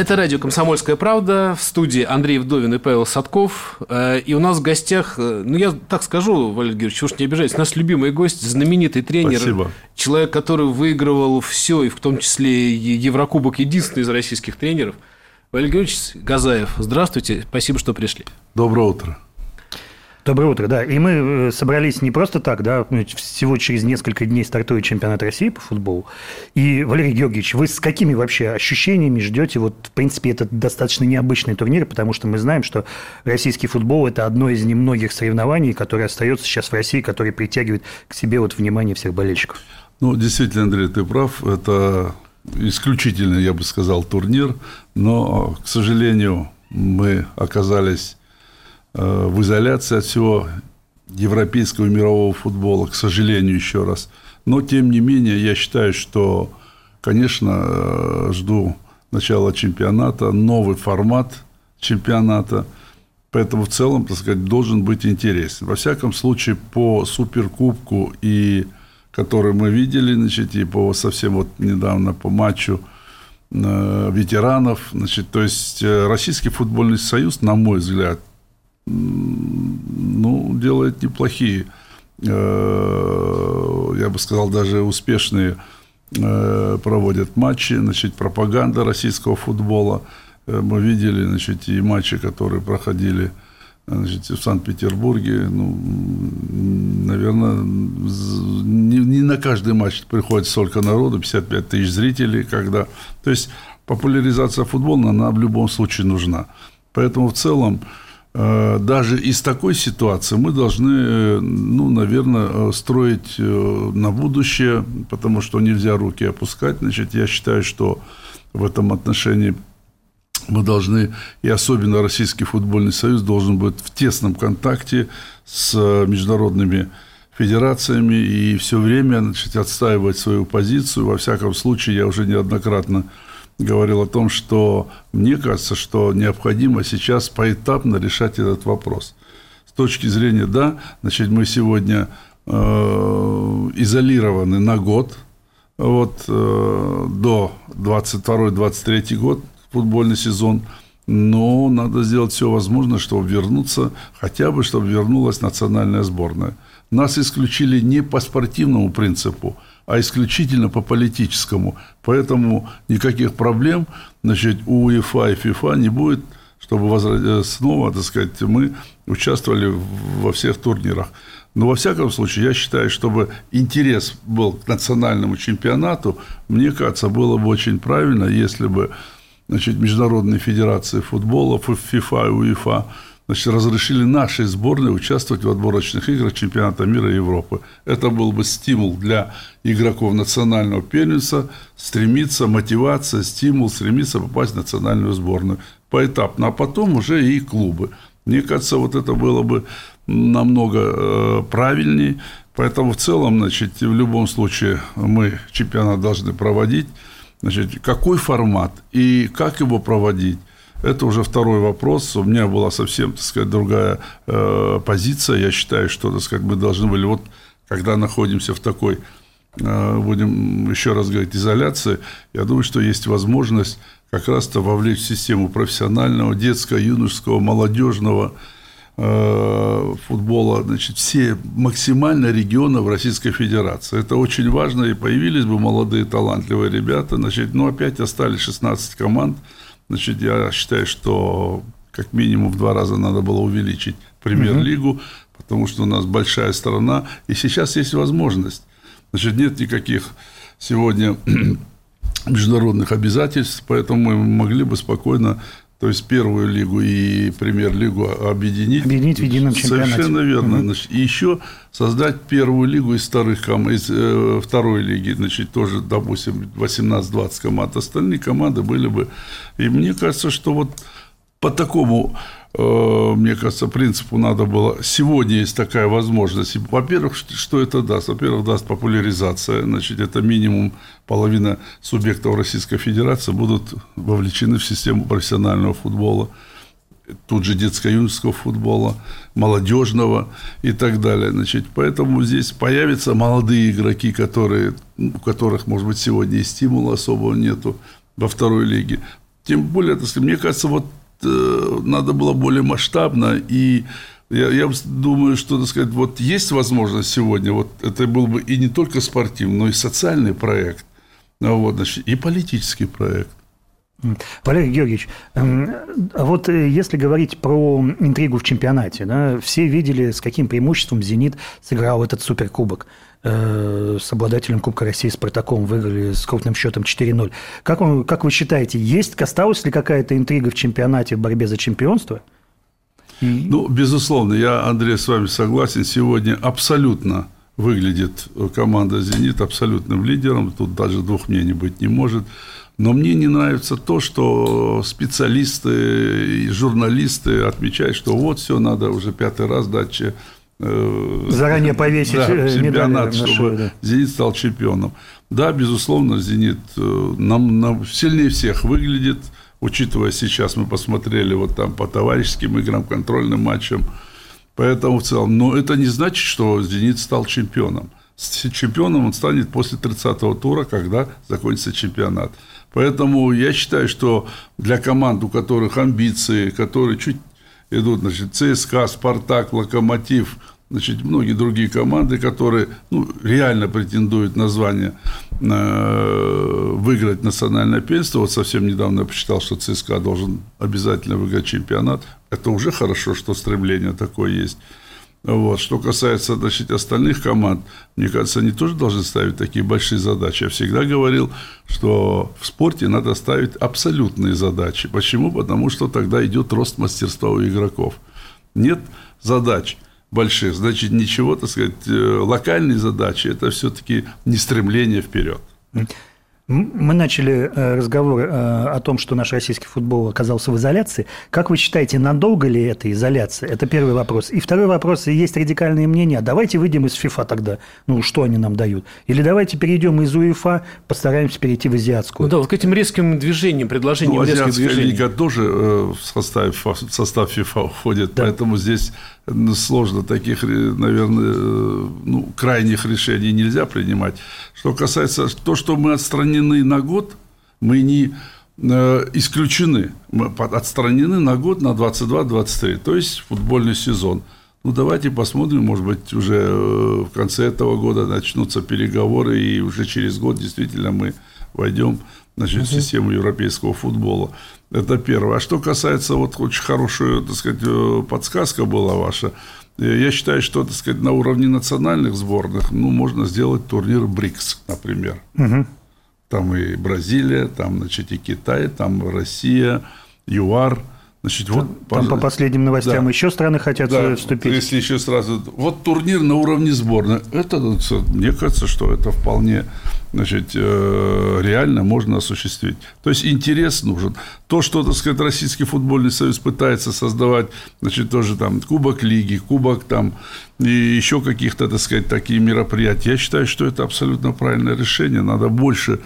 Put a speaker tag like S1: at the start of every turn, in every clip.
S1: Это радио «Комсомольская правда». В студии Андрей Вдовин и Павел Садков. Э, и у нас в гостях, э, ну, я так скажу, Валерий Георгиевич, уж не обижайтесь, наш любимый гость, знаменитый тренер.
S2: Спасибо.
S1: Человек, который выигрывал все, и в том числе Еврокубок, единственный из российских тренеров. Валерий Георгиевич Газаев, здравствуйте, спасибо, что пришли.
S2: Доброе утро.
S3: Доброе утро, да. И мы э, собрались не просто так, да, всего через несколько дней стартует чемпионат России по футболу. И, Валерий Георгиевич, вы с какими вообще ощущениями ждете? Вот, в принципе, это достаточно необычный турнир, потому что мы знаем, что российский футбол – это одно из немногих соревнований, которое остается сейчас в России, которое притягивает к себе вот внимание всех болельщиков.
S2: Ну, действительно, Андрей, ты прав. Это исключительный, я бы сказал, турнир. Но, к сожалению, мы оказались в изоляции от всего европейского мирового футбола, к сожалению, еще раз. Но, тем не менее, я считаю, что, конечно, э, жду начала чемпионата, новый формат чемпионата. Поэтому в целом, так сказать, должен быть интересен. Во всяком случае, по Суперкубку, и, который мы видели, значит, и по совсем вот недавно по матчу э, ветеранов, значит, то есть Российский футбольный союз, на мой взгляд, ну, делает неплохие, э, я бы сказал, даже успешные э, проводят матчи, значит, пропаганда российского футбола. Э, мы видели, значит, и матчи, которые проходили значит, в Санкт-Петербурге. Ну, наверное, не, не на каждый матч приходит столько народу, 55 тысяч зрителей, когда... То есть, популяризация футбола, она в любом случае нужна. Поэтому, в целом, даже из такой ситуации мы должны, э, ну, наверное, э, строить на будущее, потому что нельзя руки опускать. Значит, я считаю, что в этом отношении мы должны, и особенно Российский футбольный союз должен быть в тесном контакте с международными федерациями и все время значит, отстаивать свою позицию. Во всяком случае, я уже неоднократно говорил о том, что мне кажется, что необходимо сейчас поэтапно решать этот вопрос. С точки зрения, да, значит, мы сегодня э, изолированы на год, вот э, до 22-23 год футбольный сезон, но надо сделать все возможное, чтобы вернуться, хотя бы, чтобы вернулась национальная сборная. Нас исключили не по спортивному принципу, а исключительно по политическому. Поэтому никаких проблем значит, у УЕФА и ФИФА не будет, чтобы э, снова, так сказать, мы участвовали во всех турнирах. Но, во всяком случае, я считаю, чтобы интерес был к национальному чемпионату, мне кажется, было бы очень правильно, если бы значит, Международные федерации футбола, ФИФА и УЕФА, значит, разрешили нашей сборной участвовать в отборочных играх чемпионата мира и Европы. Это был бы стимул для игроков национального первенства стремиться, мотивация, стимул, стремиться попасть в национальную сборную поэтапно, а потом уже и клубы. Мне кажется, вот это было бы намного э, правильнее. Поэтому в целом, значит, в любом случае мы чемпионат должны проводить. Значит, какой формат и как его проводить, это уже второй вопрос. У меня была совсем, так сказать, другая э, позиция. Я считаю, что, так сказать, мы должны были, вот когда находимся в такой, э, будем еще раз говорить, изоляции, я думаю, что есть возможность как раз-то вовлечь в систему профессионального, детского, юношеского, молодежного э, футбола, значит, все максимально регионы в Российской Федерации. Это очень важно, и появились бы молодые талантливые ребята, значит, но опять остались 16 команд, Значит, я считаю, что как минимум в два раза надо было увеличить премьер-лигу, угу. потому что у нас большая страна, и сейчас есть возможность. Значит, нет никаких сегодня международных обязательств, поэтому мы могли бы спокойно то есть первую лигу и премьер-лигу объединить.
S3: Объединить в едином
S2: чемпионате. Совершенно верно. Угу. Значит, и еще создать первую лигу из вторых команд, из э, второй лиги, значит, тоже, допустим, 18-20 команд. Остальные команды были бы. И мне кажется, что вот по такому мне кажется, принципу надо было... Сегодня есть такая возможность. Во-первых, что это даст? Во-первых, даст популяризация. Значит, это минимум половина субъектов Российской Федерации будут вовлечены в систему профессионального футбола тут же детско-юношеского футбола, молодежного и так далее. Значит, поэтому здесь появятся молодые игроки, которые, у которых, может быть, сегодня и стимула особого нету во второй лиге. Тем более, так сказать, мне кажется, вот э, надо было более масштабно и я, я думаю, что, так сказать, вот есть возможность сегодня, вот это был бы и не только спортивный, но и социальный проект, вот, значит, и политический проект.
S3: Валерий Георгиевич, эм, а вот э, если говорить про интригу в чемпионате, да, все видели, с каким преимуществом «Зенит» сыграл этот суперкубок. Э, с обладателем Кубка России «Спартаком» выиграли с крупным счетом 4-0. Как, он, как вы считаете, есть, осталась ли какая-то интрига в чемпионате в борьбе за чемпионство?
S2: Ну, безусловно, я, Андрей, с вами согласен. Сегодня абсолютно выглядит команда «Зенит» абсолютным лидером. Тут даже двух мнений быть не может. Но мне не нравится то, что специалисты и журналисты отмечают, что вот все, надо уже пятый раз дать
S3: э, заранее повесить да,
S2: э, чемпионат, чтобы шоу, да. «Зенит» стал чемпионом. Да, безусловно, «Зенит» э, нам, нам сильнее всех выглядит, учитывая сейчас мы посмотрели вот там по товарищеским играм, контрольным матчам. Поэтому в целом, но это не значит, что «Зенит» стал чемпионом. Чемпионом он станет после 30-го тура, когда закончится чемпионат. Поэтому я считаю, что для команд, у которых амбиции, которые чуть идут, значит, ЦСКА, Спартак, Локомотив, значит, многие другие команды, которые ну, реально претендуют на звание э, выиграть национальное первенство. Вот совсем недавно я посчитал, что ЦСКА должен обязательно выиграть чемпионат. Это уже хорошо, что стремление такое есть. Вот. Что касается значит, остальных команд, мне кажется, они тоже должны ставить такие большие задачи. Я всегда говорил, что в спорте надо ставить абсолютные задачи. Почему? Потому что тогда идет рост мастерства у игроков. Нет задач больших, значит, ничего, так сказать, э, локальные задачи – это все-таки не стремление вперед.
S3: Мы начали э, разговор э, о том, что наш российский футбол оказался в изоляции. Как вы считаете, надолго ли эта изоляция? Это первый вопрос. И второй вопрос, есть радикальные мнения. Давайте выйдем из ФИФА тогда. Ну, что они нам дают? Или давайте перейдем из УЕФА, постараемся перейти в азиатскую. Ну
S1: да, вот к этим резким движениям, предложениям ну, движений.
S2: лига тоже в состав, в состав ФИФА входит, да. поэтому здесь сложно таких, наверное, ну, крайних решений нельзя принимать. Что касается то, что мы отстранены на год, мы не э, исключены. Мы отстранены на год на 22-23, то есть футбольный сезон. Ну, давайте посмотрим, может быть, уже э, в конце этого года начнутся переговоры, и уже через год действительно мы войдем значит, в систему европейского футбола. Это первое. А что касается, вот очень хорошая, так сказать, э, подсказка была ваша. Э, я считаю, что, так сказать, на уровне национальных сборных, ну, можно сделать турнир БРИКС, например. Угу. Там и Бразилия, там, значит, и Китай, там Россия, ЮАР –
S3: Значит, там, вот, там по последним новостям да. еще страны хотят да, вступить.
S2: Если еще сразу. Вот турнир на уровне сборной. Это, мне кажется, что это вполне значит, э, реально можно осуществить. То есть интерес нужен. То, что, так сказать, Российский футбольный союз пытается создавать, значит, тоже там Кубок Лиги, Кубок там и еще каких-то, так сказать, такие мероприятия. Я считаю, что это абсолютно правильное решение. Надо больше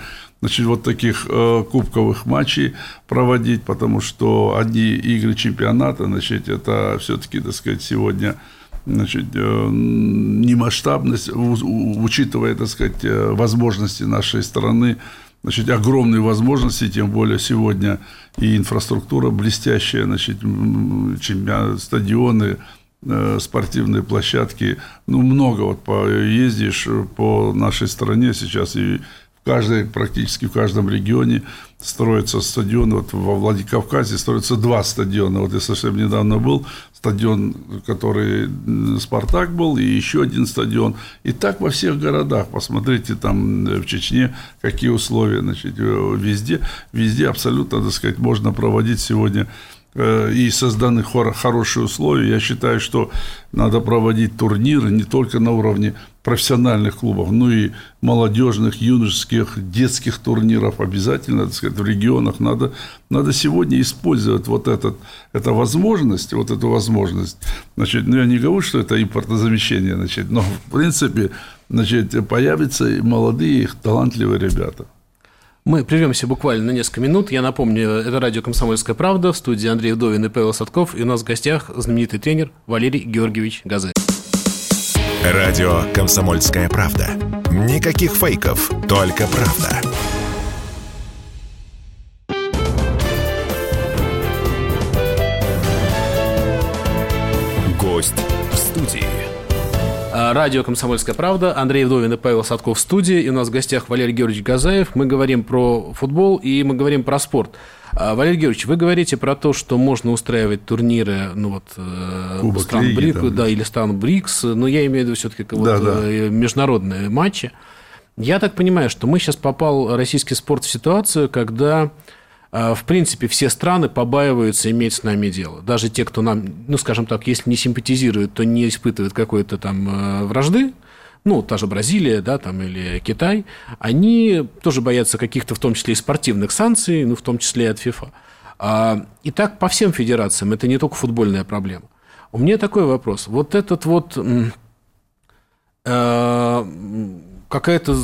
S2: значит, вот таких э, кубковых матчей проводить, потому что одни игры чемпионата, значит, это все-таки, так сказать, сегодня значит, э, немасштабность, учитывая, так сказать, э, возможности нашей страны, значит, огромные возможности, тем более сегодня и инфраструктура блестящая, значит, стадионы, э, спортивные площадки, ну, много вот по, ездишь по нашей стране сейчас и каждой, практически в каждом регионе строятся стадионы. Вот во Владикавказе строятся два стадиона. Вот я совсем недавно был, стадион, который «Спартак» был, и еще один стадион. И так во всех городах. Посмотрите там в Чечне, какие условия. Значит, везде, везде абсолютно, так сказать, можно проводить сегодня э, и созданы хорошие условия. Я считаю, что надо проводить турниры не только на уровне профессиональных клубов, ну и молодежных, юношеских, детских турниров обязательно, так сказать, в регионах надо, надо сегодня использовать вот этот, эту возможность, вот эту возможность. Значит, ну, я не говорю, что это импортозамещение, значит, но, в принципе, значит, появятся молодые, талантливые ребята.
S1: Мы прервемся буквально на несколько минут. Я напомню, это радио «Комсомольская правда» в студии Андрей Вдовин и Павел Садков. И у нас в гостях знаменитый тренер Валерий Георгиевич Газе.
S4: Радио «Комсомольская правда». Никаких фейков, только правда. Гость в студии.
S1: А, Радио «Комсомольская правда». Андрей Вдовин и Павел Садков в студии. И у нас в гостях Валерий Георгиевич Газаев. Мы говорим про футбол и мы говорим про спорт. А, Валерий Георгиевич, вы говорите про то, что можно устраивать турниры, ну вот, э,
S2: Кубок
S1: стран
S2: Лиги,
S1: БРИК,
S2: там,
S1: да, или стран БРИКС, но я имею в виду все-таки вот,
S2: Да, да.
S1: э, международные матчи. Я так понимаю, что мы сейчас попал, российский спорт, в ситуацию, когда э, в принципе, все страны побаиваются иметь с нами дело. Даже те, кто нам, ну, скажем так, если не симпатизирует, то не испытывает какой-то там э, вражды, ну, та же Бразилия, да, там, или Китай, они тоже боятся каких-то, в том числе и спортивных санкций, ну, в том числе и от ФИФА. И так по всем федерациям, это не только футбольная проблема. У меня такой вопрос. Вот этот вот э, какая-то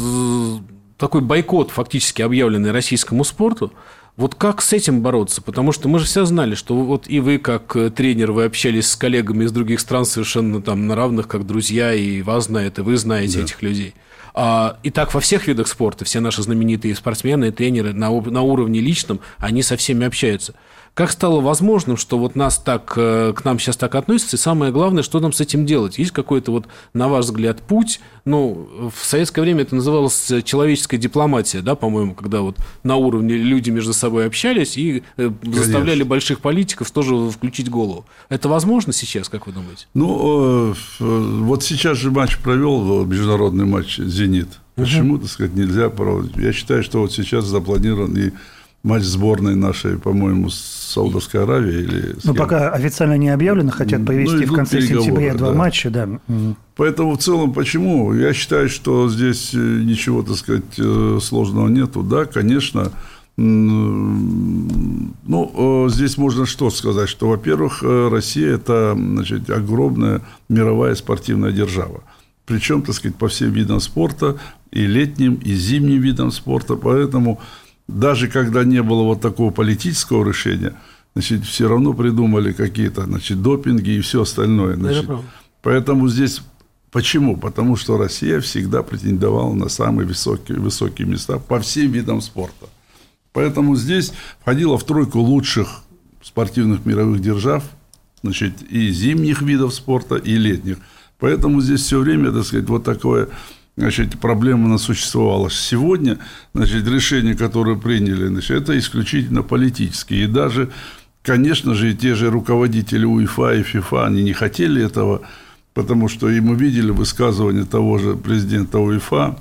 S1: такой бойкот фактически объявленный российскому спорту, вот как с этим бороться? Потому что мы же все знали, что вот и вы, как э, тренер, вы общались с коллегами из других стран совершенно там на равных, как друзья, и вас знают, и вы знаете этих людей. А, и так во всех видах спорта все наши знаменитые спортсмены и тренеры на, на уровне личном, они со всеми общаются. Как стало возможным, что вот нас так, э, к нам сейчас так относятся, и самое главное, что нам с этим делать? Есть какой-то вот, на ваш взгляд, путь? Ну, в советское время это называлось э, человеческая дипломатия, да, по-моему, когда вот на уровне люди между собой общались и э, заставляли больших политиков тоже включить голову. Это возможно сейчас, как вы думаете?
S2: Ну, вот сейчас же матч провел, международный матч «Зенит». Почему, так сказать, нельзя проводить? Я считаю, что вот сейчас запланирован и матч сборной нашей, по-моему, с Саудовской Аравией или с
S3: Ну,
S2: кем.
S3: пока официально не объявлено, хотят
S2: Ну,
S3: провести в
S2: идут
S3: конце сентября два
S2: да.
S3: матча, да.
S2: Поэтому в целом почему? Я считаю, что здесь э, ничего, так сказать, э, сложного нету. Да, конечно, ну, э, здесь можно что сказать, что, во-первых, Россия – это, значит, огромная мировая спортивная держава. Причем, так сказать, по всем видам спорта, и летним, и зимним видам спорта. Поэтому даже когда не было вот такого политического решения, значит, все равно придумали какие-то, значит, допинги и все остальное. Значит. Поэтому здесь почему? Потому что Россия всегда претендовала на самые высокие, высокие места по всем видам спорта. Поэтому здесь входила в тройку лучших спортивных мировых держав, значит, и зимних видов спорта, и летних. Поэтому здесь все время, так сказать, вот такое значит, проблема она существовала. Сегодня, значит, решения, которые приняли, значит, это исключительно политические. И даже, конечно же, и те же руководители УЕФА и ФИФА, они не хотели этого, потому что и мы видели высказывание того же президента УЕФА,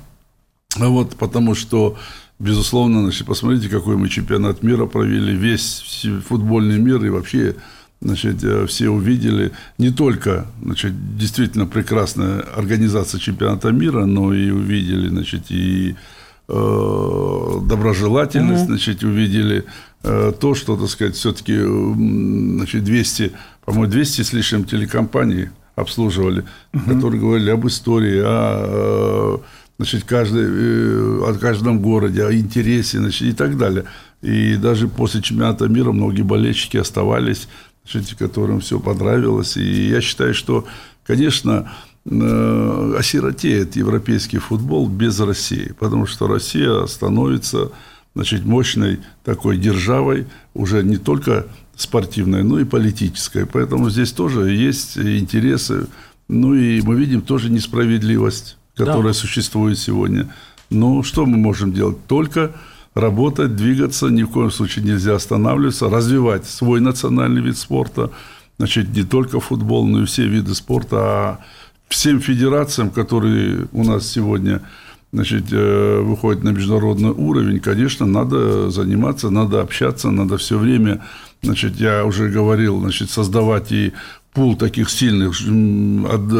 S2: вот, потому что, безусловно, значит, посмотрите, какой мы чемпионат мира провели, весь футбольный мир и вообще значит, э, все увидели. Не только значит, действительно прекрасная организация чемпионата мира, но и увидели значит, и э, доброжелательность, значит, увидели э, то, что, так сказать, все-таки значит, 200, по-моему, 200 с лишним телекомпаний обслуживали, которые говорили об истории, о э, значит, каждой, э, о каждом городе, о интересе значит, и так далее. И даже после чемпионата мира многие болельщики оставались, значит, которым все понравилось. И я считаю, что, конечно, э, осиротеет европейский футбол без России, потому что Россия становится значит, мощной такой державой, уже не только спортивной, но и политической. Поэтому здесь тоже есть интересы. Ну и мы видим тоже несправедливость, которая
S1: Да.
S2: существует сегодня. Но что мы можем делать? Только работать, двигаться, ни в коем случае нельзя останавливаться, развивать свой национальный вид спорта, значит, не только футбол, но и все виды спорта, а всем федерациям, которые у нас сегодня значит, э, выходят на международный уровень, конечно, надо заниматься, надо общаться, надо все время, значит, я уже говорил, значит, создавать и пул таких сильных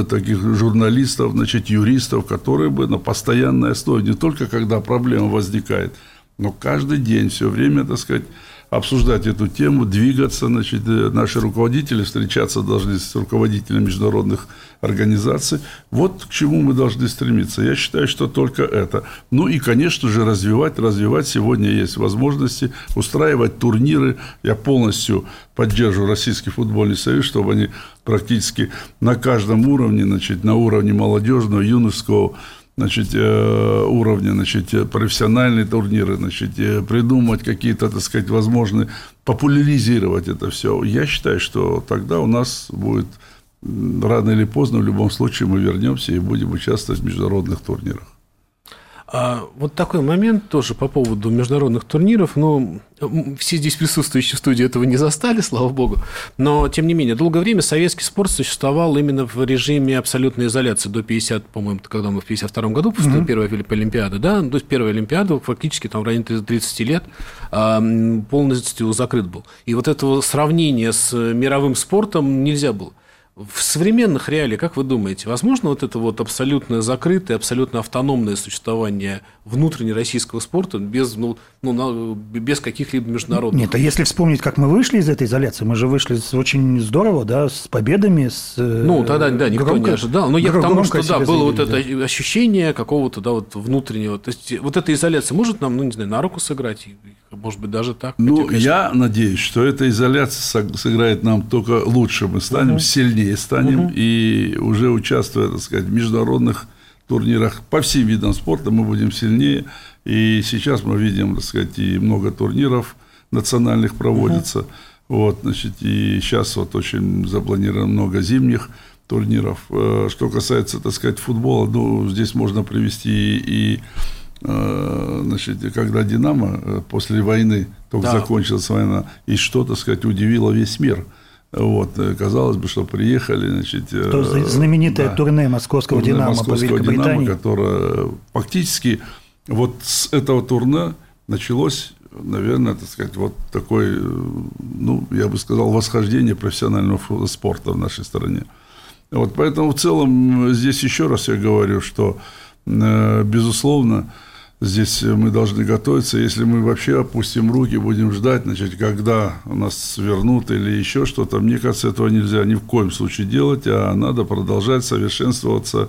S2: таких журналистов, значит, юристов, которые бы на постоянной основе, не только когда проблема возникает, но каждый день, все время, так сказать, обсуждать эту тему, двигаться. Значит, э, наши руководители встречаться должны с руководителями международных организаций. Вот к чему мы должны стремиться. Я считаю, что только это. Ну и, конечно же, развивать, развивать. Сегодня есть возможности устраивать турниры. Я полностью поддерживаю Российский футбольный союз, чтобы они практически на каждом уровне, значит, на уровне молодежного, юношеского, значит, э, уровня, значит, э, профессиональные турниры, значит, э, придумать какие-то, так сказать, возможные, популяризировать это все. Я считаю, что тогда у нас будет рано или поздно, в любом случае, мы вернемся и будем участвовать в международных турнирах.
S1: А вот такой момент тоже по поводу международных турниров. Ну, все здесь присутствующие в студии этого не застали, слава богу. Но, тем не менее, долгое время советский спорт существовал именно в режиме абсолютной изоляции до 50, по-моему, когда мы в 52 году после mm-hmm. первой Олимпиады, да, то есть первая Олимпиада фактически там в районе 30 лет а, полностью закрыт был. И вот этого сравнения с мировым спортом нельзя было. В современных реалиях, как вы думаете, возможно вот это вот абсолютно закрытое, абсолютно автономное существование внутреннего российского спорта без, ну, ну, без каких-либо международных...
S3: Нет, а если вспомнить, как мы вышли из этой изоляции, мы же вышли очень здорово, да, с победами, с...
S1: Э, ну, тогда, да, никто громко, не ожидал. Но я к тому, что, да, было вот это да. ощущение какого-то, да, вот внутреннего... То есть, вот эта изоляция может нам, ну, не знаю, на руку сыграть? Может быть, даже так?
S2: Ну, я надеюсь, что эта изоляция сыграет нам только лучше. Мы станем угу. сильнее, станем, угу. и уже участвуя, так сказать, в международных турнирах по всем видам спорта мы будем сильнее. И сейчас мы видим, так сказать, и много турниров национальных проводится. Угу. Вот, значит, и сейчас вот очень запланировано много зимних турниров. Э, что касается, так сказать, футбола, ну, здесь можно привести и значит, когда «Динамо» э, после войны, только да. закончилась война, и что, так сказать, удивило весь мир. Вот, э, казалось бы, что приехали, значит...
S3: То знаменитое да, турне московского турне «Динамо» московского по.
S2: «Динамо», которое фактически вот с этого турне началось, наверное, так сказать, вот такое, ну, я бы сказал, восхождение профессионального спорта в нашей стране. Вот, поэтому в целом здесь еще раз я говорю, что, безусловно, здесь мы должны готовиться. Если мы вообще опустим руки, будем ждать, значит, когда нас свернут или еще что-то, мне кажется, этого нельзя ни в коем случае делать, а надо продолжать совершенствоваться.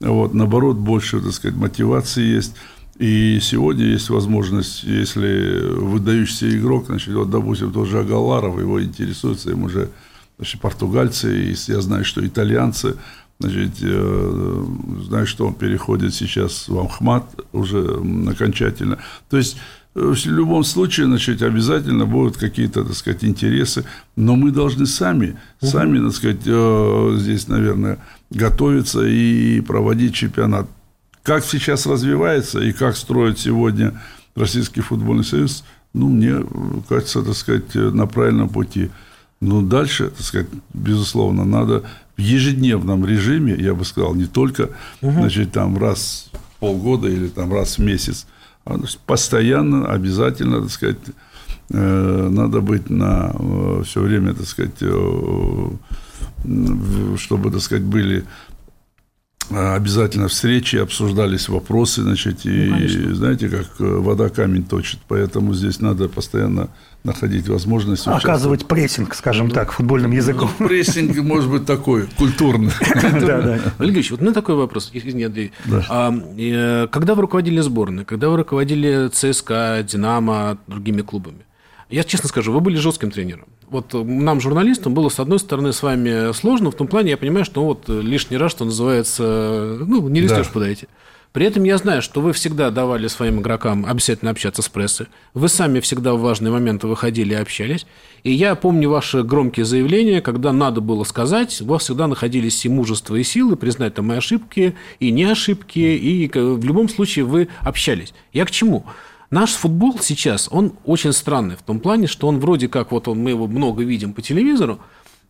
S2: Вот, наоборот, больше, так сказать, мотивации есть. И сегодня есть возможность, если выдающийся игрок, значит, вот, допустим, тот же Агаларов, его интересуется, им уже значит, португальцы, и я знаю, что итальянцы, Значит, э, знаю, что он переходит сейчас в Амхмат уже окончательно. То есть, э, в любом случае, значит, обязательно будут какие-то, так сказать, интересы, но мы должны сами, угу. сами, так сказать, э, здесь, наверное, готовиться и проводить чемпионат. Как сейчас развивается и как строит сегодня Российский футбольный союз, ну, мне кажется, так сказать, на правильном пути. Но дальше, так сказать, безусловно, надо в ежедневном режиме, я бы сказал, не только, угу. значит, там раз в полгода или там раз в месяц, а постоянно, обязательно, так сказать, э, надо быть на э, все время, так сказать, э, чтобы, так сказать, были обязательно встречи, обсуждались вопросы, значит, и ну, знаете, как вода камень точит, поэтому здесь надо постоянно находить возможность
S3: Оказывать прессинг, скажем так, футбольным ну, языком.
S2: Ну, прессинг может быть такой, культурный. Да,
S1: да. Олег вот у меня такой вопрос, извини, Андрей. А, э, когда вы руководили сборной, когда вы руководили ЦСКА, Динамо, другими клубами, я честно скажу, вы были жестким тренером. Вот нам, журналистам, было, с одной стороны, с вами сложно, в том плане, я понимаю, что вот лишний раз, что называется, ну, не листешь да. подойти. При этом я знаю, что вы всегда давали своим игрокам обязательно общаться с прессой. Вы сами всегда в важные моменты выходили и общались. И я помню ваши громкие заявления, когда надо было сказать, у вас всегда находились и мужество, и силы признать там и ошибки, и не ошибки, и в любом случае вы общались. Я к чему? Наш футбол сейчас, он очень странный в том плане, что он вроде как, вот он, мы его много видим по телевизору,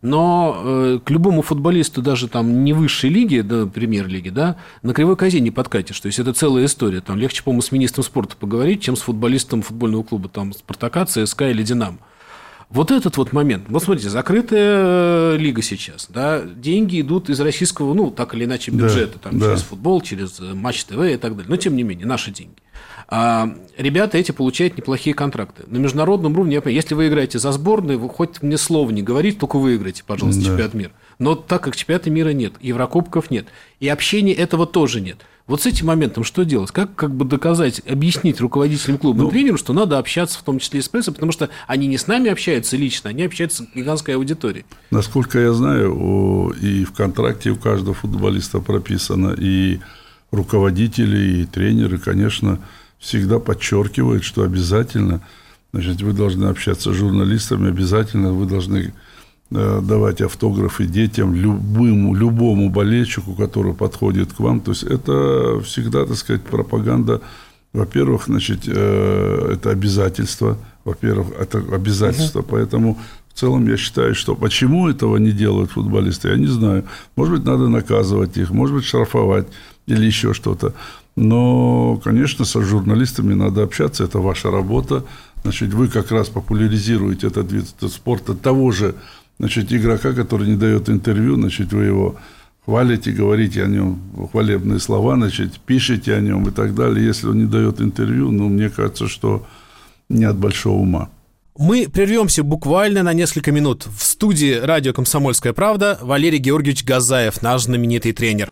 S1: но э, к любому футболисту, даже там не высшей лиги, да, премьер-лиги, да, на кривой козе не подкатишь. То есть это целая история. Там легче, по-моему, с министром спорта поговорить, чем с футболистом футбольного клуба, там, Спартака, ЦСКА или Динамо. Вот этот вот момент. Вот смотрите, закрытая э, лига сейчас, да, деньги идут из российского, ну, так или иначе, бюджета, да, там, да. через футбол, через э, Матч ТВ и так далее. Но, тем не менее, наши деньги. А ребята эти получают неплохие контракты. На международном уровне, я понимаю, если вы играете за сборную, вы хоть мне слова не говорите, только выиграете, пожалуйста, да. чемпионат мира. Но так как чемпионата мира нет, Еврокубков нет, и общения этого тоже нет. Вот с этим моментом что делать? Как, как бы доказать, объяснить руководителям клуба ну, и тренеру, что надо общаться в том числе и с прессой, потому что они не с нами общаются лично, они общаются с гигантской аудиторией.
S2: Насколько я знаю, и в контракте у каждого футболиста прописано, и руководители, и тренеры, конечно, всегда подчеркивают, что обязательно значит, вы должны общаться с журналистами, обязательно вы должны э, давать автографы детям, любому, любому болельщику, который подходит к вам. То есть это всегда, так сказать, пропаганда. Во-первых, значит, э, это обязательство. Во-первых, это обязательство. Угу. Поэтому в целом я считаю, что почему этого не делают футболисты, я не знаю. Может быть, надо наказывать их, может быть, штрафовать или еще что-то. Но, конечно, со журналистами надо общаться, это ваша работа. Значит, вы как раз популяризируете этот вид спорта того же значит, игрока, который не дает интервью, значит, вы его хвалите, говорите о нем хвалебные слова, значит, пишете о нем и так далее. Если он не дает интервью, ну, мне кажется, что не от большого ума.
S5: Мы прервемся буквально на несколько минут. В студии радио «Комсомольская правда» Валерий Георгиевич Газаев, наш знаменитый тренер.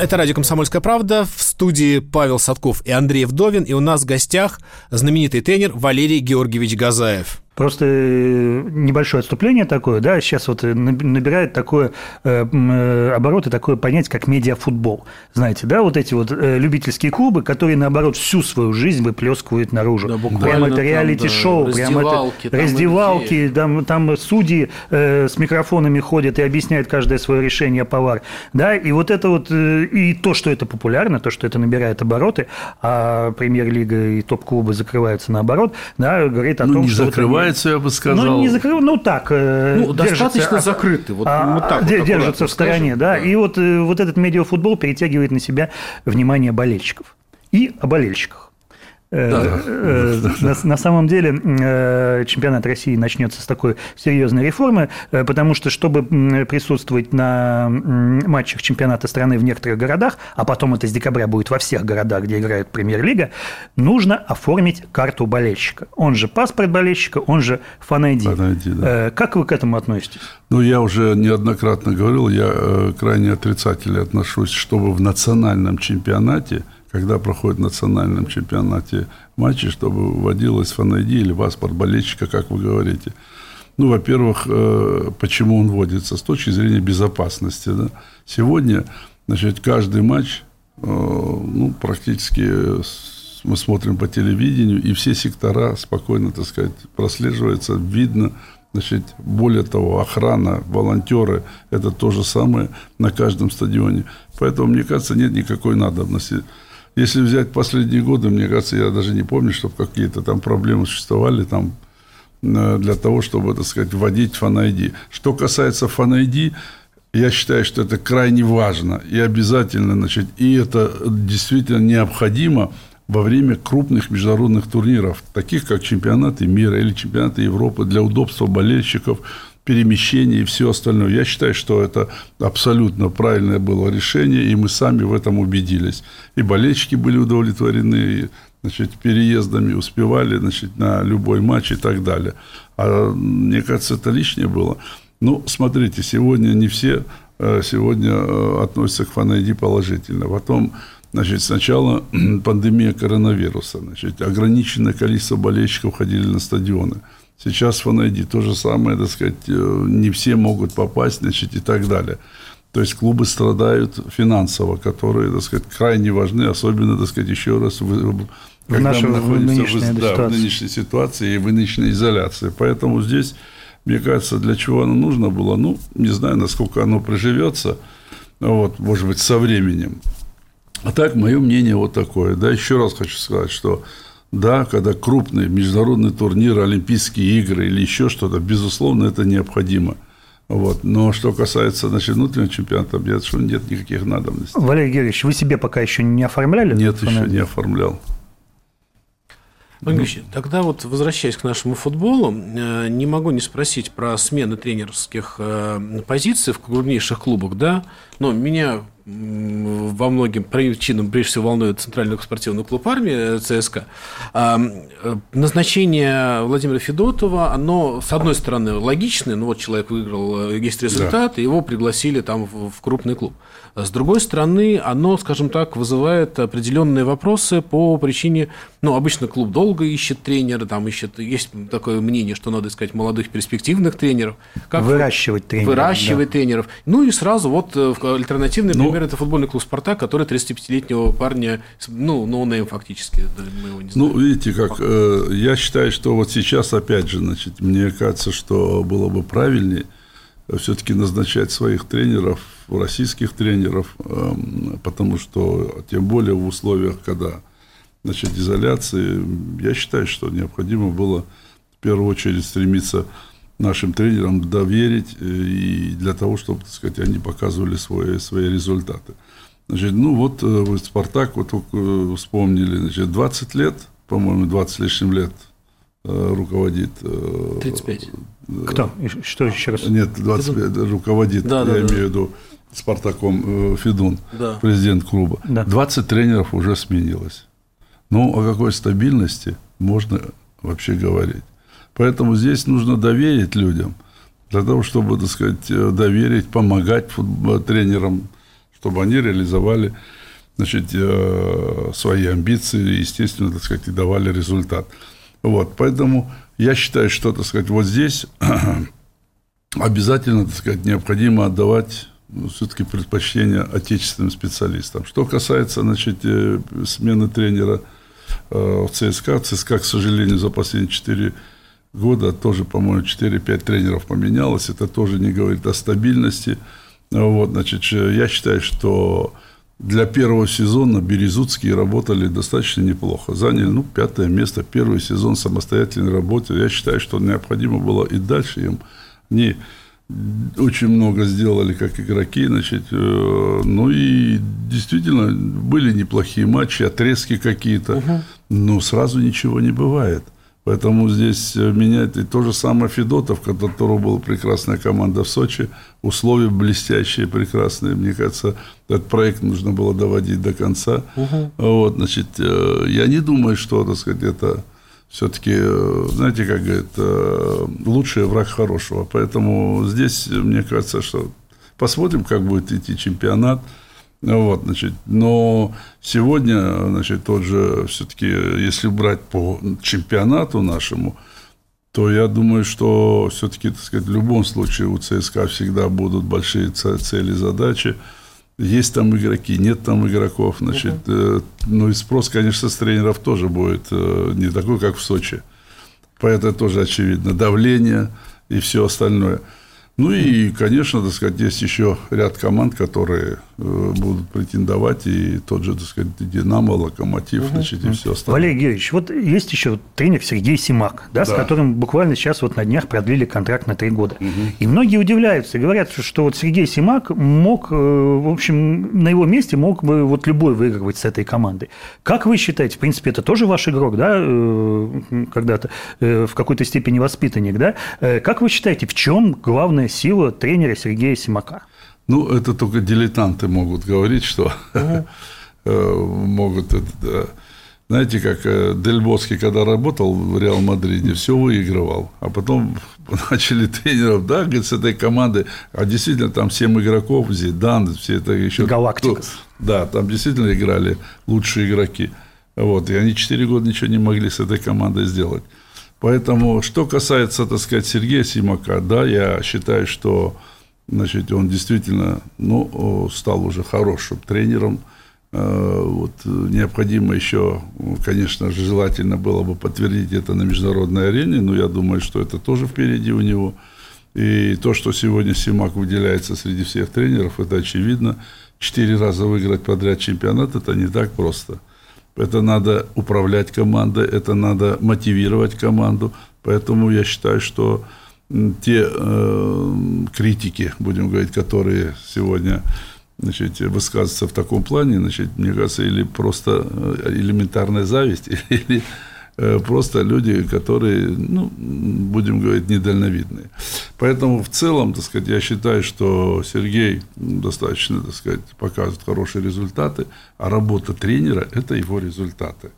S5: Это радио «Комсомольская правда». В студии Павел Садков и Андрей Вдовин. И у нас в гостях знаменитый тренер Валерий Георгиевич Газаев.
S3: Просто э, небольшое отступление такое, да, сейчас вот э, набирает такое э, обороты, такое понятие, как медиафутбол. Знаете, да, вот эти вот любительские клубы, которые, наоборот, всю свою жизнь выплескивают наружу. Да, прямо это реалити-шоу, да, прямо это раздевалки, там, там судьи э, с микрофонами ходят и объясняют каждое свое решение повар. Да, и вот это вот, и то, что это популярно, то, что это набирает обороты, а премьер-лига и топ-клубы закрываются наоборот, да, говорит о
S2: ну,
S3: том,
S2: не
S3: что...
S2: закрывается закрывается, я бы сказал.
S3: Ну, не закрыл, ну так.
S1: Э, ну, достаточно закрыты. Вот,
S3: а,
S1: вот так
S3: держатся вот, в стороне, да. да. И вот, э, вот этот медиафутбол перетягивает на себя внимание болельщиков и о болельщиках. Э, э, на, на самом деле э, чемпионат России начнется с такой серьезной реформы, потому что чтобы присутствовать на матчах чемпионата страны в некоторых городах, а потом это с декабря будет во всех городах, где играет премьер-лига, нужно оформить карту болельщика. Он же паспорт болельщика, он же фан-айди. да. Как вы к этому относитесь?
S2: Ну, я уже неоднократно говорил, я крайне отрицательно отношусь, чтобы в национальном чемпионате – когда проходит в национальном чемпионате матчи, чтобы вводилась фан-айди или паспорт болельщика, как вы говорите. Ну, во-первых, э, почему он вводится? С точки зрения безопасности. Да? Сегодня, значит, каждый матч, э, ну, практически мы смотрим по телевидению, и все сектора спокойно, так сказать, прослеживаются, видно, Значит, более того, охрана, волонтеры – это то же самое на каждом стадионе. Поэтому, мне кажется, нет никакой надобности если взять последние годы, мне кажется, я даже не помню, чтобы какие-то там проблемы существовали там э, для того, чтобы, так сказать, вводить фан Что касается фан я считаю, что это крайне важно. И обязательно, значит, и это действительно необходимо во время крупных международных турниров, таких как чемпионаты мира или чемпионаты Европы, для удобства болельщиков – перемещение и все остальное. Я считаю, что это абсолютно правильное было решение, и мы сами в этом убедились. И болельщики были удовлетворены, и, значит, переездами успевали значит, на любой матч и так далее. А мне кажется, это лишнее было. Ну, смотрите, сегодня не все э, сегодня э, относятся к фан положительно. Потом Значит, сначала пандемия коронавируса, значит, ограниченное количество болельщиков ходили на стадионы. Сейчас в то же самое, так сказать, э, не все могут попасть, значит, и так далее. То есть клубы страдают финансово, которые, так сказать, крайне важны, особенно, так сказать, еще раз, в, когда
S3: нашей,
S2: мы находимся
S3: в,
S2: в, да, в нынешней ситуации и в нынешней изоляции. Поэтому здесь, мне кажется, для чего оно нужно было, ну, не знаю, насколько оно приживется, вот, может быть, со временем. А так, мое мнение вот такое. Да, еще раз хочу сказать, что да, когда крупные международные турниры, Олимпийские игры или еще что-то, безусловно, это необходимо. Вот. Но что касается значит, внутреннего чемпионата, я что нет никаких надобностей.
S3: Валерий Георгиевич, вы себе пока еще не оформляли?
S2: Нет, еще не оформлял.
S1: Владимир тогда вот возвращаясь к нашему футболу, э, не могу не спросить про смены тренерских э, позиций в крупнейших клубах, да, но меня во многим причинам прежде всего волнует Центральный спортивный клуб армии ЦСКА. А, э, назначение Владимира Федотова, оно, с одной стороны, логичное, ну вот человек выиграл, есть результат, да. и его пригласили там в крупный клуб. С другой стороны, оно, скажем так, вызывает определенные вопросы по причине, ну, обычно клуб долго ищет тренера, там ищет, есть такое мнение, что надо искать молодых перспективных тренеров.
S3: Как выращивать тренеров.
S1: Выращивать да. тренеров. Ну и сразу вот э, альтернативный ну, пример – это футбольный клуб «Спартак», который 35-летнего парня, ну, no-name фактически, мы его не
S2: знаем. Ну, видите, как, э, я считаю, что вот сейчас, опять же, значит, мне кажется, что было бы правильнее все-таки назначать своих тренеров – российских тренеров, эм, потому что, тем более в условиях, когда значит, изоляции, я считаю, что необходимо было в первую очередь стремиться нашим тренерам доверить э, и для того, чтобы, так сказать, они показывали свои, свои результаты. Значит, ну вот э, Спартак, вот только э, вспомнили, значит, 20 лет, по-моему, 20 с лишним лет руководит.
S1: 35.
S3: Кто? Что еще раз?
S2: Нет, 25 руководит, да, я да, имею в виду Спартаком Федун, да. президент клуба. Да. 20 тренеров уже сменилось. Ну, о какой стабильности можно вообще говорить? Поэтому здесь нужно доверить людям, для того, чтобы, так сказать, э, доверить, помогать футбол, тренерам, чтобы они реализовали значит, э, свои амбиции, естественно, так сказать, и давали результат. Вот, поэтому я считаю, что, так сказать, вот здесь обязательно, так сказать, необходимо отдавать ну, все-таки предпочтение отечественным специалистам. Что касается значит, э, смены тренера э, в ЦСКА, ЦСКА, к сожалению, за последние 4 года тоже, по-моему, 4-5 тренеров поменялось. Это тоже не говорит о стабильности. Вот, значит, я считаю, что для первого сезона Березутские работали достаточно неплохо. Заняли, ну, пятое место, первый сезон самостоятельной работы. Я считаю, что необходимо было и дальше им не очень много сделали как игроки, значит, э, ну и действительно были неплохие матчи, отрезки какие-то, угу. но сразу ничего не бывает. Поэтому здесь менять и то же самое Федотов, у которого была прекрасная команда в Сочи, условия блестящие, прекрасные. Мне кажется, этот проект нужно было доводить до конца. Угу. Вот, значит, э, я не думаю, что, так сказать, это все-таки, э, знаете, как говорит, э, лучший враг хорошего. Поэтому здесь, мне кажется, что посмотрим, как будет идти чемпионат. Вот, значит, но сегодня, значит, тот же, все-таки, если брать по чемпионату нашему, то я думаю, что все-таки, так сказать, в любом случае у ЦСКА всегда будут большие цели, задачи. Есть там игроки, нет там игроков, значит, uh ну и спрос, конечно, с тренеров тоже будет э, не такой, как в Сочи. Поэтому тоже очевидно. Давление и все остальное. Ну и, конечно, так сказать, есть еще ряд команд, которые э, будут претендовать, и тот же, так сказать, Динамо, Локомотив, угу. значит, и все остальное.
S3: Валерий Георгиевич, вот есть еще тренер Сергей Симак, да, да. с которым буквально сейчас вот на днях продлили контракт на три года. Угу. И многие удивляются, говорят, что вот Сергей Симак мог, э, в общем, на его месте мог бы вот любой выигрывать с этой командой. Как вы считаете, в принципе, это тоже ваш игрок, да, э, когда-то в какой-то степени воспитанник, да? Как вы считаете, в чем главное сила тренера Сергея Симака?
S2: Ну, это только дилетанты могут говорить, что угу. могут. Знаете, как э, Дель Боски, когда работал в Реал Мадриде, все выигрывал. А потом начали тренеров, да, говорит, с этой команды, а действительно там 7 игроков, Зидан, все это еще...
S3: Галактика.
S2: Да, там действительно играли лучшие игроки. Вот, и они 4 года ничего не могли с этой командой сделать. Поэтому, что касается, так сказать, Сергея Симака, да, я считаю, что значит, он действительно ну, стал уже хорошим тренером. Э, вот, необходимо еще, конечно же, желательно было бы подтвердить это на международной арене, но я думаю, что это тоже впереди у него. И то, что сегодня Симак выделяется среди всех тренеров, это очевидно. Четыре раза выиграть подряд чемпионат – это не так просто. Это надо управлять командой, это надо мотивировать команду. Поэтому я считаю, что те э, критики, будем говорить, которые сегодня значит, высказываются в таком плане, значит, мне кажется, или просто э, элементарная зависть, или просто люди, которые, ну, будем говорить, недальновидные. Поэтому в целом, так сказать, я считаю, что Сергей достаточно, так сказать, показывает хорошие результаты, а работа тренера – это его результаты.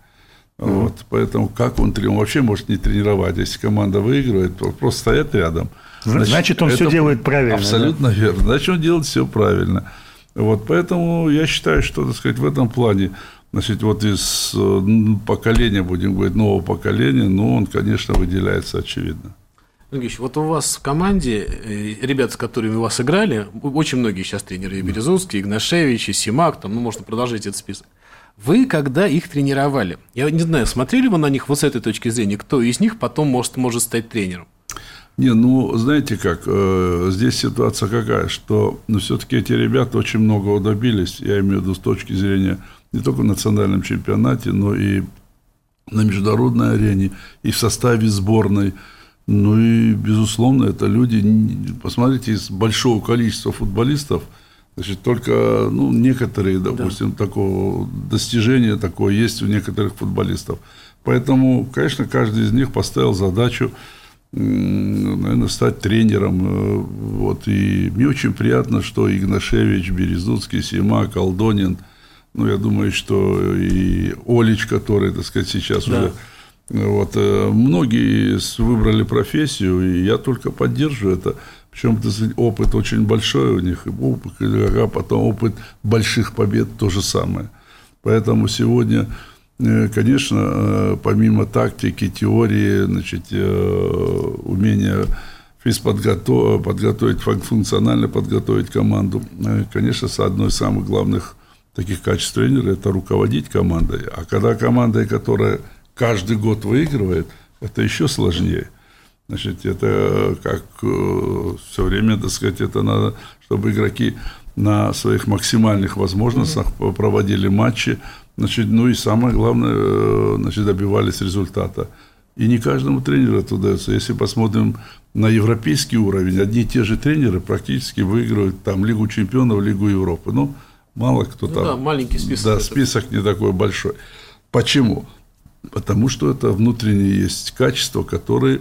S2: Mm-hmm. Вот, поэтому как он, он вообще может не тренировать, если команда выигрывает, просто стоят рядом.
S3: Значит, значит он все делает правильно.
S2: Абсолютно да? верно. Значит, он делает все правильно. Вот, поэтому я считаю, что, так сказать, в этом плане Значит, вот из э, поколения, будем говорить, нового поколения, ну, он, конечно, выделяется очевидно.
S1: Ильич, вот у вас в команде, э, ребят, с которыми у вас играли, очень многие сейчас тренеры, и Березовский, Игнашевич, и Симак, там, ну, можно продолжить этот список. Вы, когда их тренировали, я не знаю, смотрели вы на них вот с этой точки зрения, кто из них потом может, может стать тренером?
S2: Не, ну, знаете как, э, здесь ситуация какая, что ну, все-таки эти ребята очень многого добились, я имею в виду с точки зрения не только в национальном чемпионате, но и на международной арене, и в составе сборной. Ну и, безусловно, это люди, посмотрите, из большого количества футболистов, значит, только ну, некоторые, допустим, да. такого достижения такое есть у некоторых футболистов. Поэтому, конечно, каждый из них поставил задачу, наверное, стать тренером. Э, вот. И мне очень приятно, что Игнашевич, Березуцкий, Сима, Колдонин – ну, я думаю, что и Олич, который, так сказать, сейчас да. уже... Вот, э, многие выбрали профессию, и я только поддерживаю это. Причем, так сказать, опыт очень большой у них, опыт, а потом опыт больших побед то же самое. Поэтому сегодня, э, конечно, э, помимо тактики, теории, значит, умения физподготовить, подготовить, функционально подготовить команду, конечно, с одной из самых главных таких качеств тренера – это руководить командой. А когда команда, которая каждый год выигрывает, это еще сложнее. Значит, это как э, все время, так сказать, это надо, чтобы игроки на своих максимальных возможностях mm-hmm. проводили матчи, значит, ну и самое главное, э, значит, добивались результата. И не каждому тренеру это удается. Если посмотрим на европейский уровень, одни и те же тренеры практически выигрывают там Лигу чемпионов, Лигу Европы. Ну, Мало кто ну, там.
S1: Да, маленький список.
S2: Да, список не такой большой. Почему? Потому что это внутренние есть качества, которые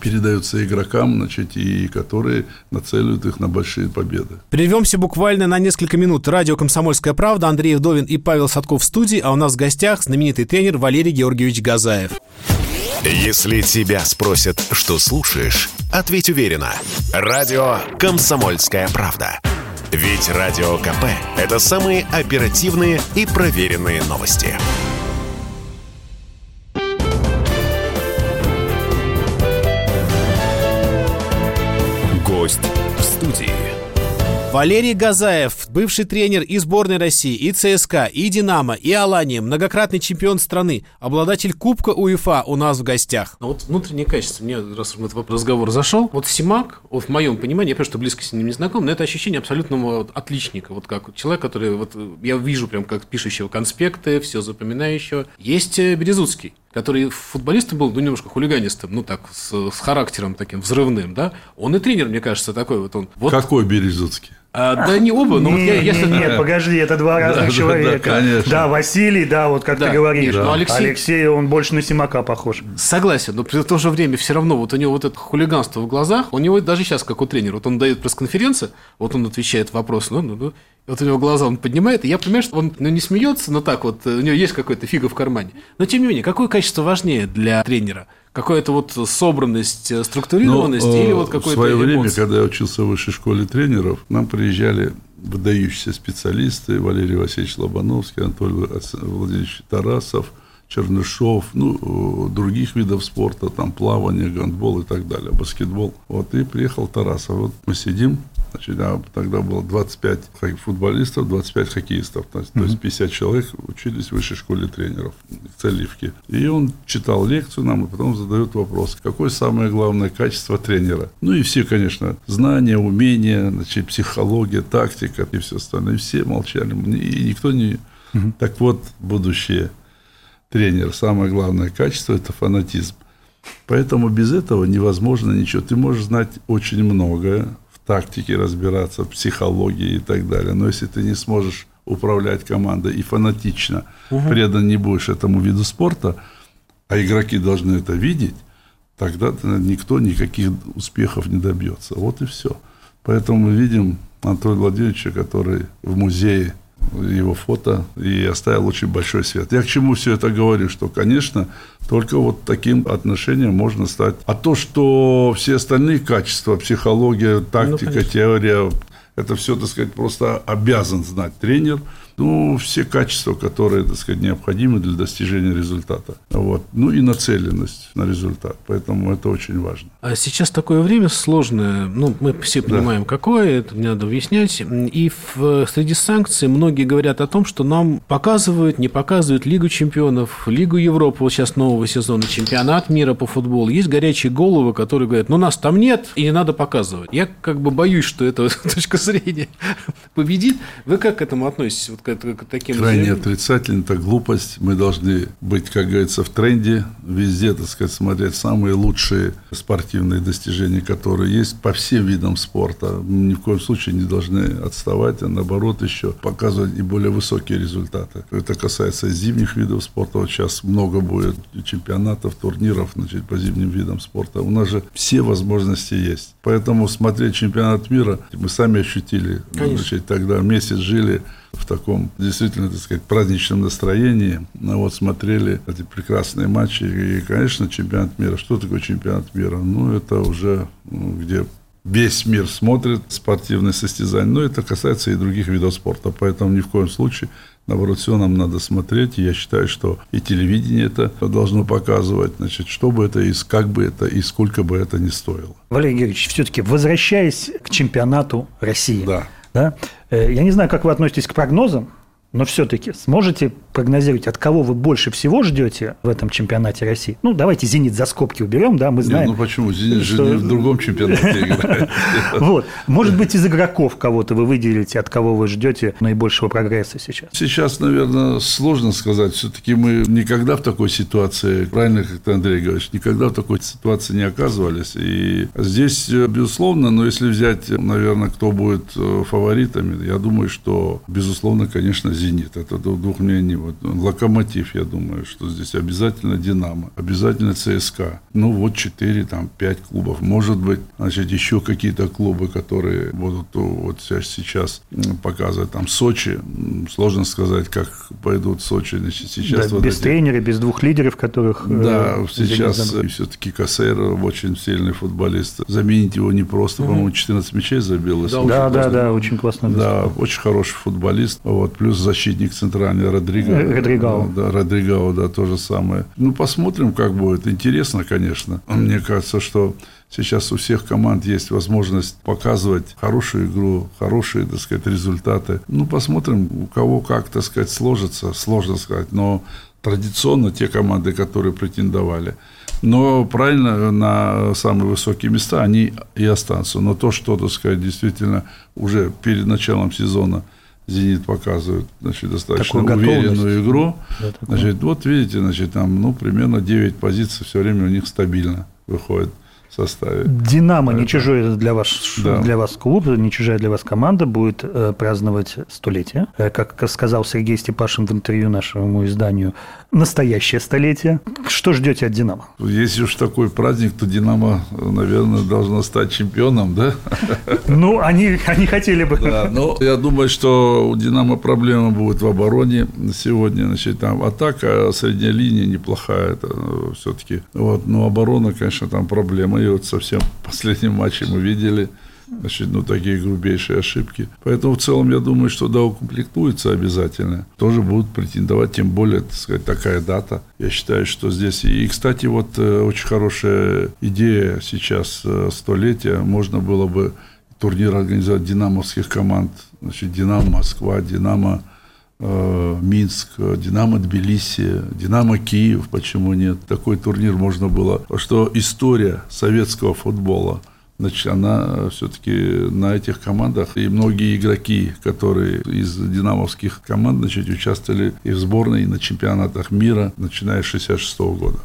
S2: передаются игрокам, значит, и которые нацеливают их на большие победы.
S5: Прервемся буквально на несколько минут. Радио «Комсомольская правда», Андрей Вдовин и Павел Садков в студии, а у нас в гостях знаменитый тренер Валерий Георгиевич Газаев.
S4: Если тебя спросят, что слушаешь, ответь уверенно. Радио «Комсомольская правда». Ведь Радио КП – это самые оперативные и проверенные новости. Гость в студии.
S5: Валерий Газаев, бывший тренер и сборной России, и ЦСКА, и Динамо, и Алания, многократный чемпион страны, обладатель Кубка УЕФА у нас в гостях.
S1: А вот внутреннее качество, мне раз этот разговор зашел, вот Симак, вот в моем понимании, я понимаю, что близко с ним не знаком, но это ощущение абсолютного отличника, вот как человек, который, вот я вижу прям как пишущего конспекты, все запоминающего. Есть э, Березуцкий, который футболистом был, ну, немножко хулиганистым, ну, так, с, с характером таким взрывным, да, он и тренер, мне кажется, такой вот он. Вот...
S2: Какой Березуцкий?
S1: А, да не оба, но
S3: не, вот я, если... Не, не, подожди, это два разных да, человека. Да, конечно. да, Василий, да, вот как да, ты говоришь. Да. Алексей... Алексей, он больше на Симака похож.
S1: Согласен, но при то же время все равно вот у него вот это хулиганство в глазах, у него даже сейчас, как у тренера, вот он дает пресс-конференцию, вот он отвечает вопрос, ну, ну, ну, вот у него глаза он поднимает, и я понимаю, что он ну, не смеется, но так вот, у него есть какой-то фига в кармане. Но тем не менее, какое качество важнее для тренера? Какая-то вот собранность, э, структурированность Но, или вот какой-то
S2: В свое эмоции? время, когда я учился в высшей школе тренеров, нам приезжали выдающиеся специалисты, Валерий Васильевич Лобановский, Анатолий Владимирович Тарасов, Чернышов, ну, других видов спорта, там плавание, гандбол и так далее, баскетбол. Вот и приехал Тарасов. Вот мы сидим, Значит, да, тогда было 25 футболистов, 25 хоккеистов. То есть, mm-hmm. то есть 50 человек учились в высшей школе тренеров в Цаливке. И он читал лекцию нам, и потом задает вопрос, какое самое главное качество тренера? Ну и все, конечно, знания, умения, значит, психология, тактика и все остальное. Все молчали. И никто не... Mm-hmm. Так вот, будущее тренер, самое главное качество – это фанатизм. Поэтому без этого невозможно ничего. Ты можешь знать очень многое, в тактике разбираться, психологии и так далее. Но если ты не сможешь управлять командой и фанатично угу. предан не будешь этому виду спорта, а игроки должны это видеть, тогда никто никаких успехов не добьется. Вот и все. Поэтому мы видим Антона Владимировича, который в музее его фото и оставил очень большой свет. Я к чему все это говорю, что, конечно, только вот таким отношением можно стать. А то, что все остальные качества, психология, тактика, ну, теория, это все, так сказать, просто обязан знать тренер – ну, все качества, которые, так сказать, необходимы для достижения результата. Вот. Ну и нацеленность на результат. Поэтому это очень важно.
S1: А сейчас такое время сложное, ну, мы все понимаем, да. какое, это не надо объяснять. И в, среди санкций многие говорят о том, что нам показывают, не показывают Лигу чемпионов, Лигу Европы, вот сейчас нового сезона, чемпионат мира по футболу. Есть горячие головы, которые говорят, ну, нас там нет, и не надо показывать. Я как бы боюсь, что эта точка зрения победит. Вы как к этому относитесь? Вот к, к таким
S2: Крайне заявлениям? отрицательно, это глупость. Мы должны быть, как говорится, в тренде, везде, так сказать, смотреть самые лучшие спортивные достижения, которые есть по всем видам спорта. Ни в коем случае не должны отставать, а наоборот еще показывать и более высокие результаты. Это касается зимних видов спорта. Вот сейчас много будет чемпионатов, турниров значит, по зимним видам спорта. У нас же все возможности есть. Поэтому смотреть чемпионат мира мы сами ощутили. Конечно. Значит, тогда месяц жили в таком действительно, так сказать, праздничном настроении. Ну, вот смотрели эти прекрасные матчи. И, конечно, чемпионат мира. Что такое чемпионат мира? Ну, это уже ну, где весь мир смотрит спортивные состязания. Но это касается и других видов спорта. Поэтому ни в коем случае Наоборот, все нам надо смотреть. я считаю, что и телевидение это должно показывать, значит, что бы это, и как бы это, и сколько бы это ни стоило.
S3: Валерий Георгиевич, все-таки возвращаясь к чемпионату России.
S2: Да.
S3: Да? Э, я не знаю, как вы относитесь к прогнозам, но все-таки сможете прогнозировать, от кого вы больше всего ждете в этом чемпионате России? Ну, давайте «Зенит» за скобки уберем, да, мы знаем.
S2: Нет, ну почему? «Зенит» что... же не в другом чемпионате играет.
S3: Вот. Может быть, из игроков кого-то вы выделите, от кого вы ждете наибольшего прогресса сейчас?
S2: Сейчас, наверное, сложно сказать. Все-таки мы никогда в такой ситуации, правильно, как ты, Андрей говоришь, никогда в такой ситуации не оказывались. И здесь, безусловно, но если взять, наверное, кто будет э, фаворитами, я думаю, что, безусловно, конечно, «Зенит» «Зенит». Это двух мнений. Вот. «Локомотив», я думаю, что здесь обязательно «Динамо», обязательно «ЦСКА». Ну, вот четыре, там, пять клубов. Может быть, значит, еще какие-то клубы, которые будут вот сейчас показывать. Там Сочи, сложно сказать, как пойдут Сочи. Значит, сейчас
S3: да, вот без эти... тренера, без двух лидеров, которых...
S2: Э, да, э, сейчас все-таки Кассер очень сильный футболист. Заменить его непросто, угу. по-моему, 14 мячей забил.
S3: Да, да, да, да, очень классно.
S2: Да, очень хороший футболист. Вот, плюс защитник центральный Родриго. Э,
S3: Родригао.
S2: Да, Родригао, да, то же самое. Ну, посмотрим, как будет. Интересно, конечно. Мне кажется, что сейчас у всех команд есть возможность показывать хорошую игру, хорошие, так сказать, результаты. Ну, посмотрим, у кого как, так сказать, сложится, сложно сказать, но традиционно те команды, которые претендовали. Но правильно, на самые высокие места они и останутся. Но то, что, так сказать, действительно уже перед началом сезона – Зенит показывает значит, достаточно уверенную игру. Да, значит, вот видите, значит, там ну, примерно 9 позиций все время у них стабильно выходит составе.
S3: Динамо Это... не чужой для вас, да. для вас клуб, не чужая для вас команда будет э, праздновать столетие. Э, как сказал Сергей Степашин в интервью нашему изданию, настоящее столетие. Что ждете от Динамо?
S2: Если уж такой праздник, то Динамо, наверное, должно стать чемпионом, да?
S3: Ну, они, они хотели бы.
S2: Да, но я думаю, что у Динамо проблема будет в обороне сегодня. Значит, там атака, средняя линия неплохая, это э, все-таки. Вот, но оборона, конечно, там проблема и вот совсем в последнем матче мы видели значит, ну, такие грубейшие ошибки. Поэтому в целом я думаю, что да, укомплектуется обязательно. Тоже будут претендовать, тем более, так сказать, такая дата. Я считаю, что здесь... И, кстати, вот э, очень хорошая идея сейчас, э, столетия, можно было бы турнир организовать динамовских команд. Значит, Динамо Москва, Динамо э, Минск, Динамо Тбилиси, Динамо Киев, почему нет? Такой турнир можно было. Что история советского футбола – значит, она все-таки на этих командах. И многие игроки, которые из динамовских команд, значит, участвовали и в сборной, и на чемпионатах мира, начиная с 66 года.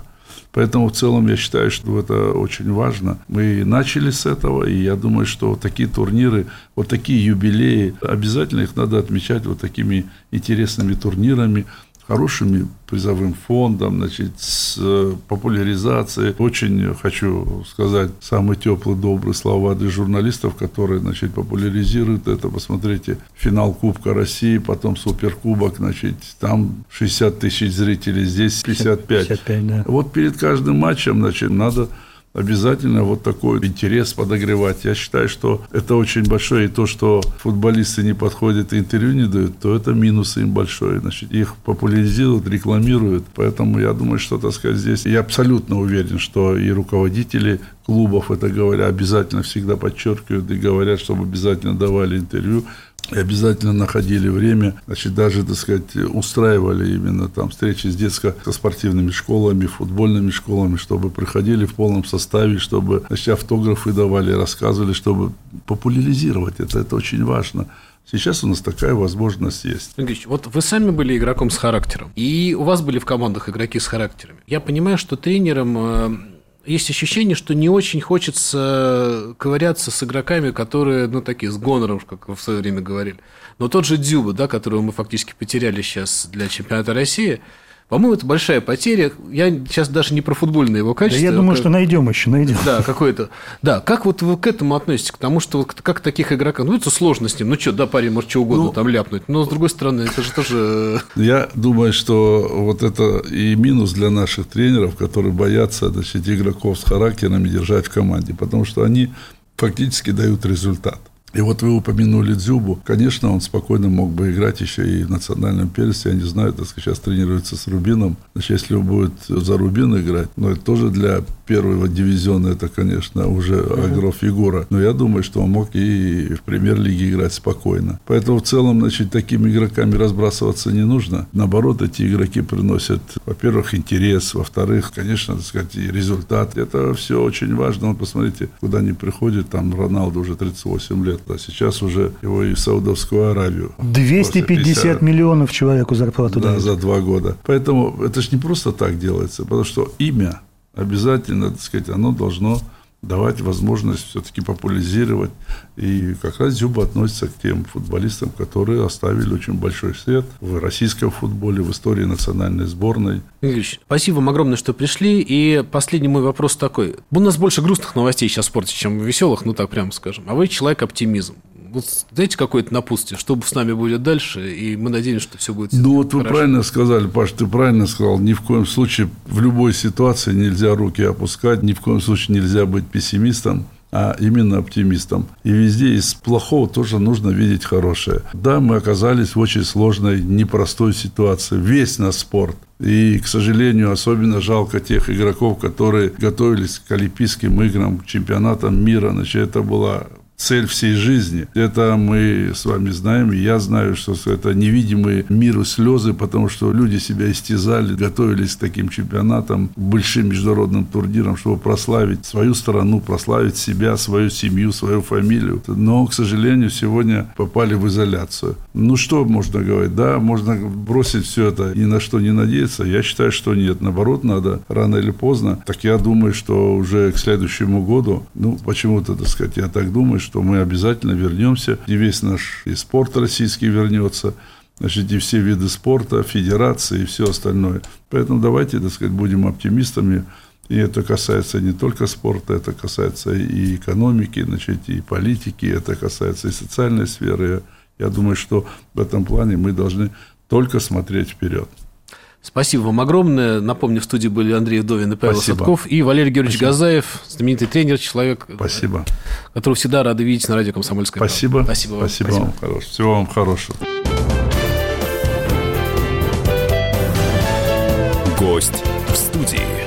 S2: Поэтому в целом я считаю, что это очень важно. Мы начали с этого, и я думаю, что вот такие турниры, вот такие юбилеи, обязательно их надо отмечать вот такими интересными турнирами, хорошим призовым фондом, значит, с э, популяризацией. Очень хочу сказать самые теплые, добрые слова для журналистов, которые, значит, популяризируют это. Посмотрите, финал Кубка России, потом Суперкубок, значит, там 60 тысяч зрителей, здесь 55. 55 да. Вот перед каждым матчем, значит, надо обязательно вот такой интерес подогревать. Я считаю, что это очень большое. И то, что футболисты не подходят и интервью не дают, то это минус им большой. Значит, их популяризируют, рекламируют. Поэтому я думаю, что, так сказать, здесь я абсолютно уверен, что и руководители клубов это говорят, обязательно всегда подчеркивают и говорят, чтобы обязательно давали интервью и обязательно находили время, значит, даже, так сказать, устраивали именно там встречи с детско-спортивными школами, футбольными школами, чтобы приходили в полном составе, чтобы, значит, автографы давали, рассказывали, чтобы популяризировать это, это очень важно. Сейчас у нас такая возможность есть.
S1: Ильич, вот вы сами были игроком с характером, и у вас были в командах игроки с характерами. Я понимаю, что тренером э, есть ощущение, что не очень хочется ковыряться с игроками, которые, ну, такие, с гонором, как в свое время говорили. Но тот же Дзюба, да, которого мы фактически потеряли сейчас для чемпионата России – по-моему, это большая потеря. Я сейчас даже не про футбольное его качество.
S3: Да я думаю, как... что найдем еще, найдем.
S1: Да, какой-то. Да, как вот вы к этому относитесь? К тому, что вот как таких игроков, ну, это сложно с ним. Ну, что, да, парень может что угодно ну, там ляпнуть. Но, с другой стороны, это же тоже...
S2: Я думаю, что вот это и минус для наших тренеров, которые боятся, значит, игроков с характерами держать в команде, потому что они фактически дают результат. И вот вы упомянули Дзюбу. Конечно, он спокойно мог бы играть еще и в национальном первенстве. Я не знаю, так сказать, сейчас тренируется с Рубином. Значит, если он будет за Рубин играть, но ну, это тоже для первого дивизиона, это, конечно, уже Агров Егора. Но я думаю, что он мог и в премьер-лиге играть спокойно. Поэтому в целом, значит, такими игроками разбрасываться не нужно. Наоборот, эти игроки приносят, во-первых, интерес, во-вторых, конечно, так сказать, и результат. Это все очень важно. Вот посмотрите, куда они приходят, там Роналду уже 38 лет а сейчас уже его и в Саудовскую Аравию.
S3: 250 миллионов человеку зарплату
S2: да, дают. за два года. Поэтому это же не просто так делается, потому что имя обязательно, так сказать, оно должно давать возможность все-таки популяризировать. И как раз Зюба относится к тем футболистам, которые оставили очень большой след в российском футболе, в истории национальной сборной.
S1: Ильич, спасибо вам огромное, что пришли. И последний мой вопрос такой. У нас больше грустных новостей сейчас в спорте, чем веселых, ну так прямо скажем. А вы человек оптимизм вот дайте какое-то напутствие, что с нами будет дальше, и мы надеемся, что все будет
S2: Ну, вот хорошо. вы правильно сказали, Паш, ты правильно сказал, ни в коем случае в любой ситуации нельзя руки опускать, ни в коем случае нельзя быть пессимистом а именно оптимистом. И везде из плохого тоже нужно видеть хорошее. Да, мы оказались в очень сложной, непростой ситуации. Весь наш спорт. И, к сожалению, особенно жалко тех игроков, которые готовились к Олимпийским играм, к чемпионатам мира. Значит, это была цель всей жизни. Это мы с вами знаем, и я знаю, что это невидимые миру слезы, потому что люди себя истязали, готовились к таким чемпионатам, большим международным турнирам, чтобы прославить свою страну, прославить себя, свою семью, свою фамилию. Но, к сожалению, сегодня попали в изоляцию. Ну, что можно говорить? Да, можно бросить все это, ни на что не надеяться. Я считаю, что нет. Наоборот, надо рано или поздно. Так я думаю, что уже к следующему году, ну, почему-то, так сказать, я так думаю, что что мы обязательно вернемся, и весь наш и спорт российский вернется, значит, и все виды спорта, федерации и все остальное. Поэтому давайте, так сказать, будем оптимистами, и это касается не только спорта, это касается и экономики, значит, и политики, это касается и социальной сферы. Я думаю, что в этом плане мы должны только смотреть вперед.
S1: Спасибо вам огромное. Напомню, в студии были Андрей Вдовин и Павел Спасибо. Садков и Валерий Георгиевич Спасибо. Газаев, знаменитый тренер, человек,
S2: Спасибо.
S1: которого всегда рады видеть на радио «Комсомольская
S2: Спасибо. Спасибо. Вам. Спасибо, Спасибо. вам. Хорош. Всего вам хорошего.
S4: Гость в студии.